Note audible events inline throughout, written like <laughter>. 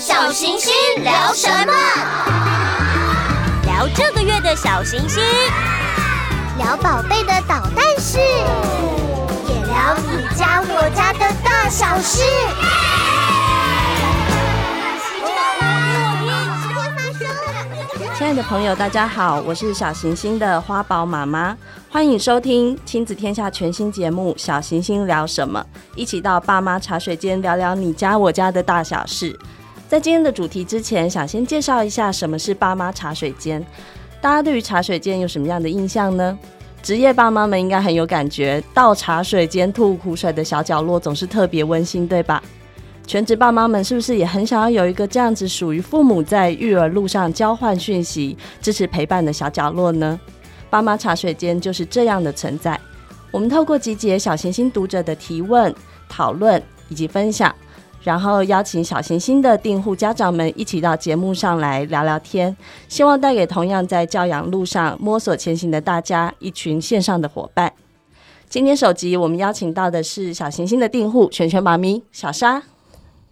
小行星聊什么？聊这个月的小行星，聊宝贝的捣蛋事，也聊你家我家的大小事。亲爱的朋友，大家好，我是小行星的花宝妈妈，欢迎收听亲子天下全新节目《小行星聊什么》，一起到爸妈茶水间聊聊你家我家的大小事。在今天的主题之前，想先介绍一下什么是爸妈茶水间。大家对于茶水间有什么样的印象呢？职业爸妈们应该很有感觉，到茶水间吐苦水的小角落总是特别温馨，对吧？全职爸妈们是不是也很想要有一个这样子属于父母在育儿路上交换讯息、支持陪伴的小角落呢？爸妈茶水间就是这样的存在。我们透过集结小行星读者的提问、讨论以及分享，然后邀请小行星的订户家长们一起到节目上来聊聊天，希望带给同样在教养路上摸索前行的大家一群线上的伙伴。今天首集我们邀请到的是小行星的订户全全妈咪小沙。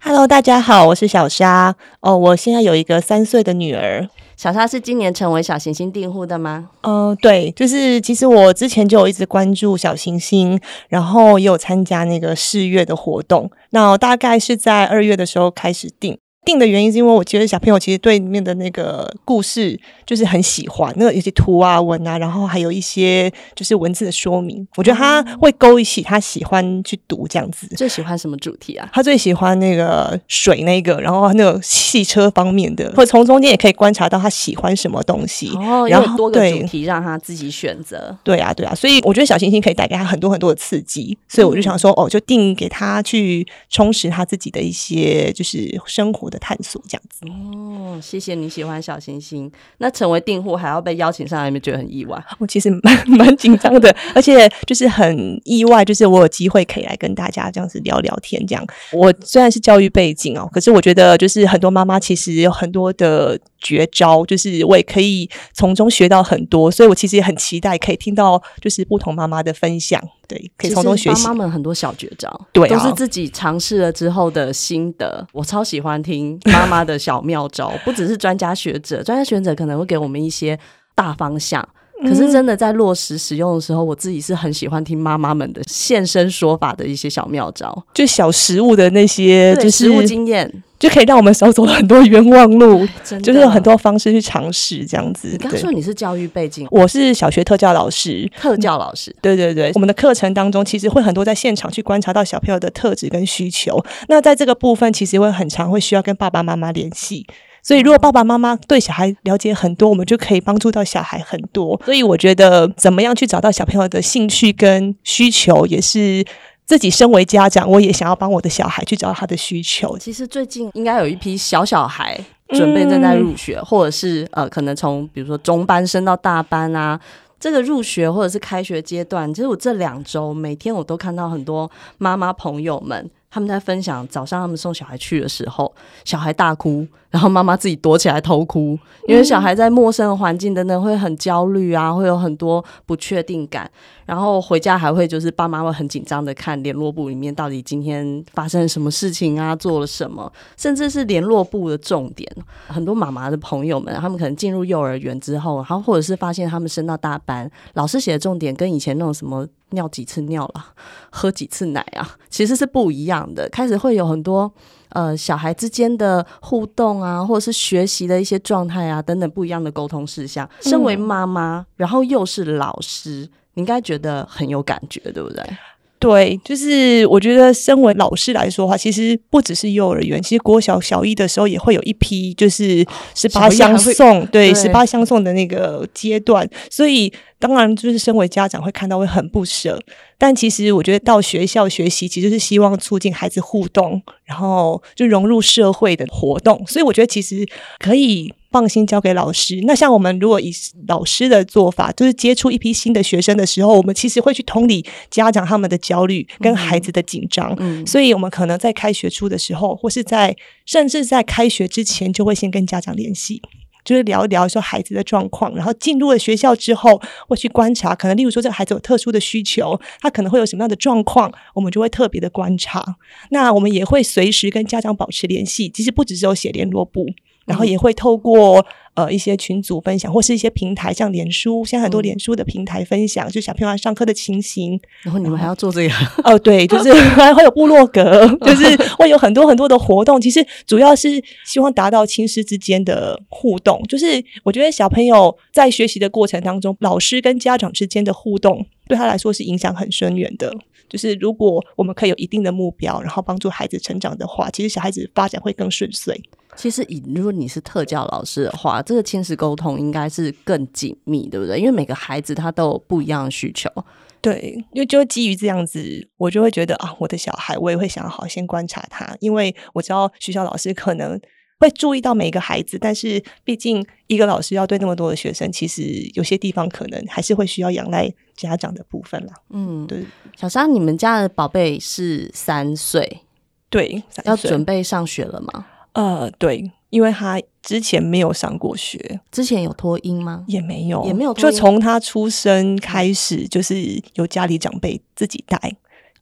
Hello，大家好，我是小沙。哦，我现在有一个三岁的女儿。小沙是今年成为小行星订户的吗？嗯、呃，对，就是其实我之前就有一直关注小行星，然后也有参加那个试月的活动。那大概是在二月的时候开始订。定的原因是因为我觉得小朋友其实对里面的那个故事就是很喜欢，那个有些图啊文啊，然后还有一些就是文字的说明，我觉得他会勾起他喜欢去读这样子。最喜欢什么主题啊？他最喜欢那个水那个，然后那个汽车方面的，或者从中间也可以观察到他喜欢什么东西。哦，然后多个主题让他自己选择。对啊，对啊，所以我觉得小星星可以带给他很多很多的刺激，所以我就想说，哦，就定给他去充实他自己的一些就是生活的。探索这样子哦，谢谢你喜欢小星星。那成为订户还要被邀请上来，有没有觉得很意外？我其实蛮 <laughs> 蛮紧张的，而且就是很意外，就是我有机会可以来跟大家这样子聊聊天。这样，我虽然是教育背景哦，可是我觉得就是很多妈妈其实有很多的绝招，就是我也可以从中学到很多，所以我其实也很期待可以听到就是不同妈妈的分享。对，可以从中学习。妈妈们很多小绝招，对、啊，都是自己尝试了之后的心得。我超喜欢听妈妈的小妙招，不只是专家学者，专家学者可能会给我们一些大方向，可是真的在落实使用的时候，我自己是很喜欢听妈妈们的现身说法的一些小妙招，就小实物的那些，就是实务经验。就可以让我们少走了很多冤枉路，就是有很多方式去尝试这样子。你刚说你是教育背景，我是小学特教老师，特教老师。对对对，我们的课程当中其实会很多在现场去观察到小朋友的特质跟需求。那在这个部分，其实会很常会需要跟爸爸妈妈联系。所以如果爸爸妈妈对小孩了解很多，我们就可以帮助到小孩很多。所以我觉得，怎么样去找到小朋友的兴趣跟需求，也是。自己身为家长，我也想要帮我的小孩去找到他的需求。其实最近应该有一批小小孩准备正在入学，嗯、或者是呃，可能从比如说中班升到大班啊，这个入学或者是开学阶段，其实我这两周每天我都看到很多妈妈朋友们。他们在分享早上他们送小孩去的时候，小孩大哭，然后妈妈自己躲起来偷哭，因为小孩在陌生的环境等等会很焦虑啊，会有很多不确定感，然后回家还会就是爸妈会很紧张的看联络簿里面到底今天发生了什么事情啊，做了什么，甚至是联络簿的重点。很多妈妈的朋友们，他们可能进入幼儿园之后，然后或者是发现他们升到大班，老师写的重点跟以前那种什么。尿几次尿了，喝几次奶啊，其实是不一样的。开始会有很多呃小孩之间的互动啊，或者是学习的一些状态啊等等不一样的沟通事项。身为妈妈，然后又是老师，你应该觉得很有感觉，对不对？对，就是我觉得身为老师来说的话，其实不只是幼儿园，其实国小小一的时候也会有一批，就是十八相送，对，十八相送的那个阶段，所以。当然，就是身为家长会看到会很不舍，但其实我觉得到学校学习，其实是希望促进孩子互动，然后就融入社会的活动。所以我觉得其实可以放心交给老师。那像我们如果以老师的做法，就是接触一批新的学生的时候，我们其实会去同理家长他们的焦虑跟孩子的紧张。嗯，所以我们可能在开学初的时候，或是在甚至在开学之前，就会先跟家长联系。就是聊一聊说孩子的状况，然后进入了学校之后，会去观察，可能例如说这个孩子有特殊的需求，他可能会有什么样的状况，我们就会特别的观察。那我们也会随时跟家长保持联系，其实不只是有写联络簿。然后也会透过呃一些群组分享，或是一些平台，像脸书，现在很多脸书的平台分享，嗯、就小朋友上课的情形。然后你们还要做这个？哦，对，就是 <laughs> 还会有部落格，就是 <laughs> 会有很多很多的活动。其实主要是希望达到亲师之间的互动。就是我觉得小朋友在学习的过程当中，老师跟家长之间的互动，对他来说是影响很深远的。就是如果我们可以有一定的目标，然后帮助孩子成长的话，其实小孩子发展会更顺遂。其实，以如果你是特教老师的话，这个亲子沟通应该是更紧密，对不对？因为每个孩子他都有不一样的需求。对，因为就基于这样子，我就会觉得啊，我的小孩，我也会想好先观察他，因为我知道学校老师可能会注意到每一个孩子，但是毕竟一个老师要对那么多的学生，其实有些地方可能还是会需要仰赖家长的部分啦。嗯，对。小沙，你们家的宝贝是三岁，对，要准备上学了吗？呃，对，因为他之前没有上过学，之前有托音吗？也没有，也没有，就从他出生开始，就是由家里长辈自己带，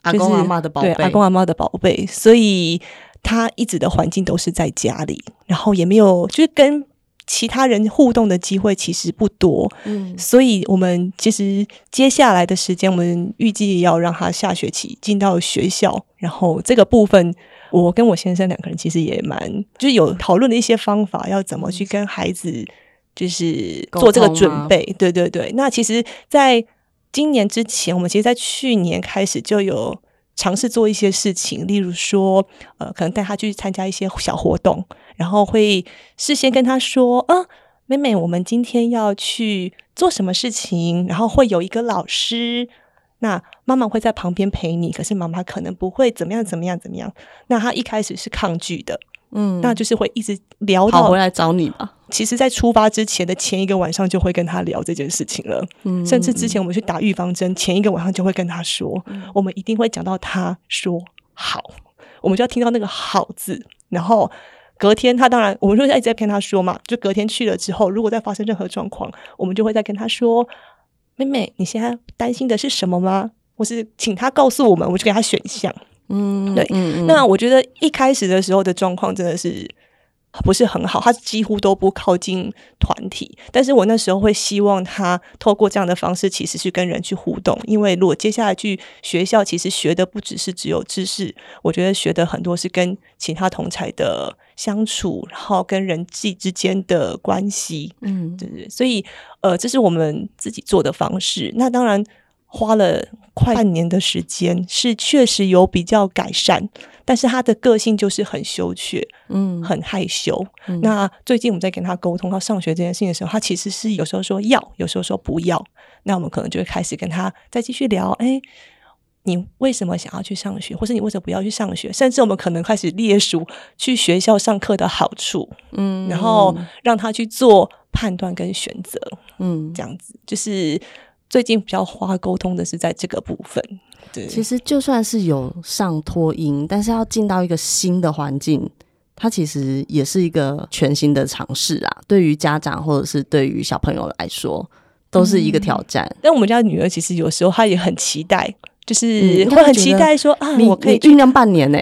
阿公阿妈的宝贝，对，阿公阿妈的宝贝，所以他一直的环境都是在家里，然后也没有，就是跟其他人互动的机会其实不多，嗯，所以我们其实接下来的时间，我们预计要让他下学期进到学校，然后这个部分。我跟我先生两个人其实也蛮，就是有讨论的一些方法，要怎么去跟孩子就是做这个准备。对对对。那其实，在今年之前，我们其实，在去年开始就有尝试做一些事情，例如说，呃，可能带他去参加一些小活动，然后会事先跟他说，啊，妹妹，我们今天要去做什么事情，然后会有一个老师。那妈妈会在旁边陪你，可是妈妈可能不会怎么样怎么样怎么样。那他一开始是抗拒的，嗯，那就是会一直聊到回来找你吧。其实，在出发之前的前一个晚上就会跟他聊这件事情了，嗯，甚至之前我们去打预防针，前一个晚上就会跟他说，嗯，我们一定会讲到他说好，我们就要听到那个好字。然后隔天他当然，我们就一直在骗他说嘛，就隔天去了之后，如果再发生任何状况，我们就会再跟他说。妹妹，你现在担心的是什么吗？或是请他告诉我们，我就给他选项。嗯，对。嗯嗯，那我觉得一开始的时候的状况真的是不是很好，他几乎都不靠近团体。但是我那时候会希望他透过这样的方式，其实是跟人去互动。因为如果接下来去学校，其实学的不只是只有知识，我觉得学的很多是跟其他同才的。相处，然后跟人际之间的关系，嗯，对对，所以呃，这是我们自己做的方式。那当然花了快半年的时间，是确实有比较改善。但是他的个性就是很羞怯，嗯，很害羞。嗯，那最近我们在跟他沟通到上学这件事情的时候，他其实是有时候说要，有时候说不要。那我们可能就会开始跟他再继续聊，哎。你为什么想要去上学，或是你为什么不要去上学？甚至我们可能开始列数去学校上课的好处，嗯，然后让他去做判断跟选择，嗯，这样子就是最近比较花沟通的是在这个部分。对，其实就算是有上托音，但是要进到一个新的环境，它其实也是一个全新的尝试啊。对于家长或者是对于小朋友来说，都是一个挑战。嗯，但我们家女儿其实有时候她也很期待。就是会很期待说啊，我可以酝酿半年呢。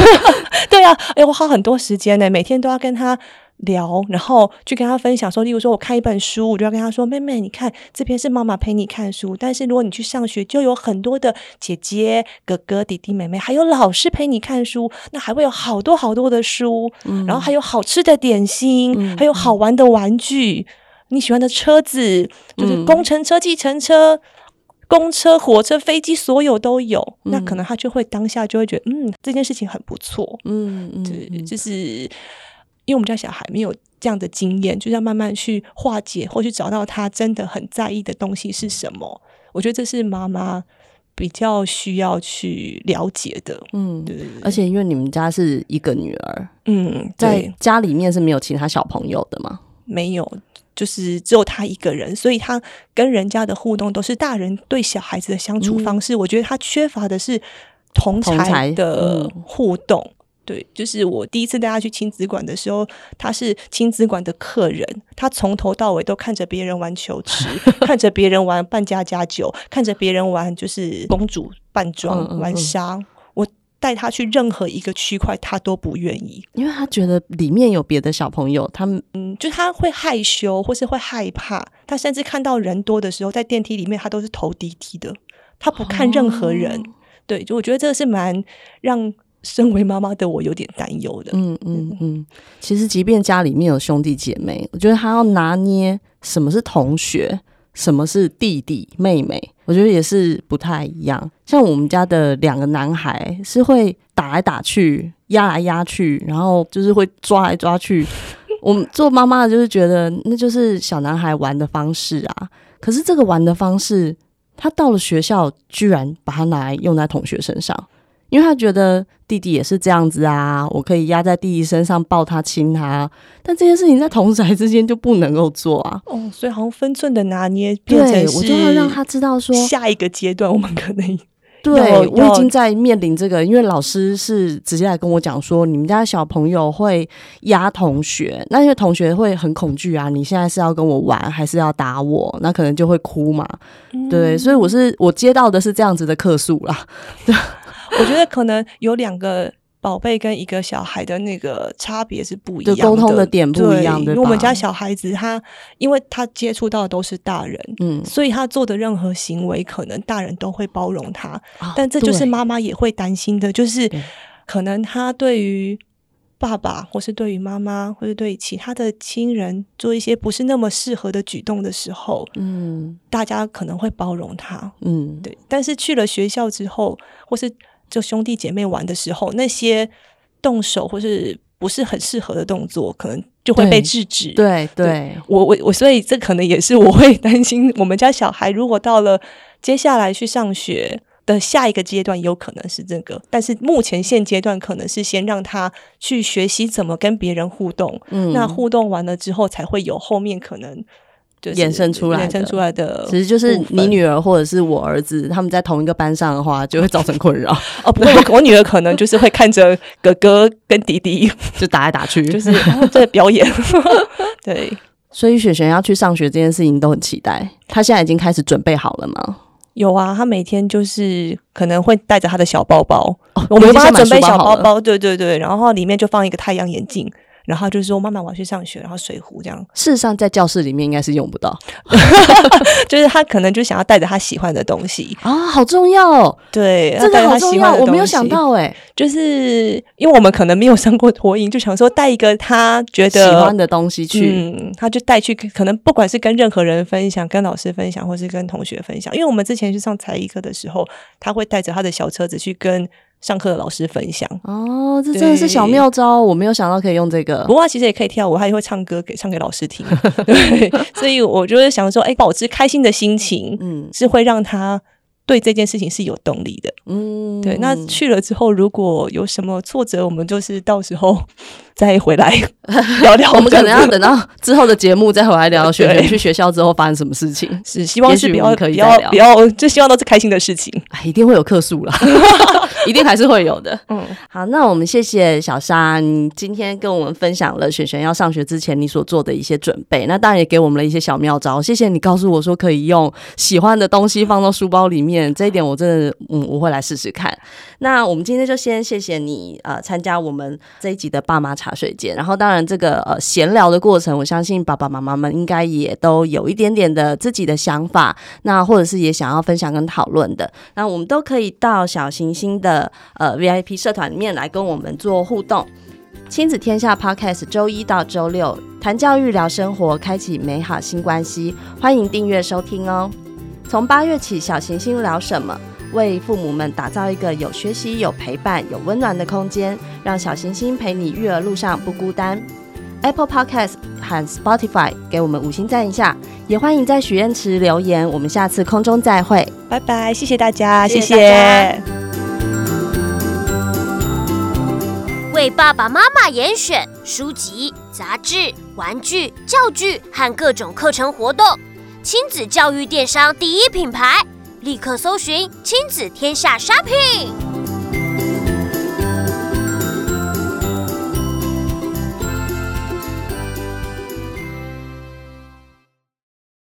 <laughs> 对啊，哎，我花很多时间呢，每天都要跟他聊，然后去跟他分享说，例如说我看一本书，我就要跟他说，妹妹，你看这边是妈妈陪你看书，但是如果你去上学，就有很多的姐姐、哥哥、弟弟、妹妹，还有老师陪你看书，那还会有好多好多的书，嗯、然后还有好吃的点心，嗯、还有好玩的玩具，嗯、你喜欢的车子，就是工程车、计程车。公车、火车、飞机，所有都有，嗯、那可能他就会当下就会觉得，嗯，这件事情很不错，嗯嗯，对，就是因为我们家小孩没有这样的经验，就是要慢慢去化解，或去找到他真的很在意的东西是什么。我觉得这是妈妈比较需要去了解的，嗯，对。而且因为你们家是一个女儿，嗯，在家里面是没有其他小朋友的吗？没有。就是只有他一个人，所以他跟人家的互动都是大人对小孩子的相处方式。嗯、我觉得他缺乏的是同才的互动。对，就是我第一次带他去亲子馆的时候，他是亲子馆的客人，他从头到尾都看着别人玩球池，<laughs> 看着别人玩扮家家酒，看着别人玩就是公主扮装、嗯嗯嗯玩沙。我带他去任何一个区块，他都不愿意，因为他觉得里面有别的小朋友，他们嗯，就他会害羞或是会害怕，他甚至看到人多的时候，在电梯里面他都是头低低的，他不看任何人。哦、对，就我觉得这个是蛮让。身为妈妈的我有点担忧的。嗯嗯嗯，其实即便家里面有兄弟姐妹，我觉得他要拿捏什么是同学，什么是弟弟妹妹，我觉得也是不太一样。像我们家的两个男孩是会打来打去、压来压去，然后就是会抓来抓去。<laughs> 我们做妈妈的就是觉得那就是小男孩玩的方式啊。可是这个玩的方式，他到了学校居然把它拿来用在同学身上。因为他觉得弟弟也是这样子啊，我可以压在弟弟身上抱他亲他，但这件事情在同侪之间就不能够做啊。哦，所以好像分寸的拿捏，变成我就要让他知道说，下一个阶段我们可能 <laughs> 对我已经在面临这个，因为老师是直接来跟我讲说，你们家小朋友会压同学，那因为同学会很恐惧啊，你现在是要跟我玩还是要打我？那可能就会哭嘛。嗯、对，所以我是我接到的是这样子的客诉啦。对。<laughs> 我觉得可能有两个宝贝跟一个小孩的那个差别是不一样的，沟通的点不一样的。因为我们家小孩子他，因为他接触到的都是大人，嗯，所以他做的任何行为，可能大人都会包容他。哦、但这就是妈妈也会担心的，就是可能他对于爸爸，或是对于妈妈，或是对其他的亲人做一些不是那么适合的举动的时候，嗯，大家可能会包容他，嗯，对。但是去了学校之后，或是就兄弟姐妹玩的时候，那些动手或是不是很适合的动作，可能就会被制止。对对，对，我我我，所以这可能也是我会担心，我们家小孩如果到了接下来去上学的下一个阶段，有可能是这个。但是目前现阶段，可能是先让他去学习怎么跟别人互动。嗯，那互动完了之后，才会有后面可能。衍生出来，衍生出来的，其实就是你女儿或者是我儿子，他们在同一个班上的话，就会造成困扰。<laughs> 哦，不过我，我女儿可能就是会看着哥哥跟弟弟 <laughs> 就打来打去，<laughs> 就是在表演。对，所以雪璇要去上学这件事情都很期待。她现在已经开始准备好了吗？有啊，她每天就是可能会带着她的小包包，哦、我们帮她准备小包包，对对对，然后里面就放一个太阳眼镜。然后就是说，妈妈我要去上学，然后水壶这样。事实上，在教室里面应该是用不到，<laughs> 就是他可能就想要带着他喜欢的东西啊，好重要哦。对，这个好重要，我没有想到哎，就是因为我们可能没有上过托婴，就想说带一个他觉得喜欢的东西去，嗯，他就带去，可能不管是跟任何人分享，跟老师分享，或是跟同学分享。因为我们之前去上才艺课的时候，他会带着他的小车子去跟。上课的老师分享哦，这真的是小妙招，我没有想到可以用这个。不过其实也可以跳舞，他也会唱歌给唱给老师听。<laughs> 对，所以我就是想说，哎、欸，保持开心的心情，嗯，是会让他对这件事情是有动力的。嗯，对。那去了之后，如果有什么挫折，我们就是到时候再回来 <laughs> 聊聊。我们可能要等到之后的节目再回来聊雪璇去学校之后发生什么事情。是，希望是比较可以比较比较，就希望都是开心的事情。哎，一定会有客诉啦。<laughs> 一定还是会有的。嗯，好，那我们谢谢小沙，你今天跟我们分享了雪璇要上学之前你所做的一些准备。那当然也给我们了一些小妙招。谢谢你告诉我说可以用喜欢的东西放到书包里面，这一点我真的嗯我会来试试看。那我们今天就先谢谢你呃参加我们这一集的爸妈茶水间。然后当然这个呃闲聊的过程，我相信爸爸妈妈们应该也都有一点点的自己的想法，那或者是也想要分享跟讨论的。那我们都可以到小行星的。呃，VIP 社团里面来跟我们做互动，亲子天下 Podcast 周一到周六谈教育、聊生活，开启美好新关系，欢迎订阅收听哦。从八月起，小行星聊什么？为父母们打造一个有学习、有陪伴、有温暖的空间，让小行星陪你育儿路上不孤单。Apple Podcast 和 Spotify 给我们五星赞一下，也欢迎在许愿池留言。我们下次空中再会，拜拜！谢谢大家，谢谢。谢谢为爸爸妈妈严选书籍、杂志、玩具、教具和各种课程活动，亲子教育电商第一品牌，立刻搜寻“亲子天下 Shopping”。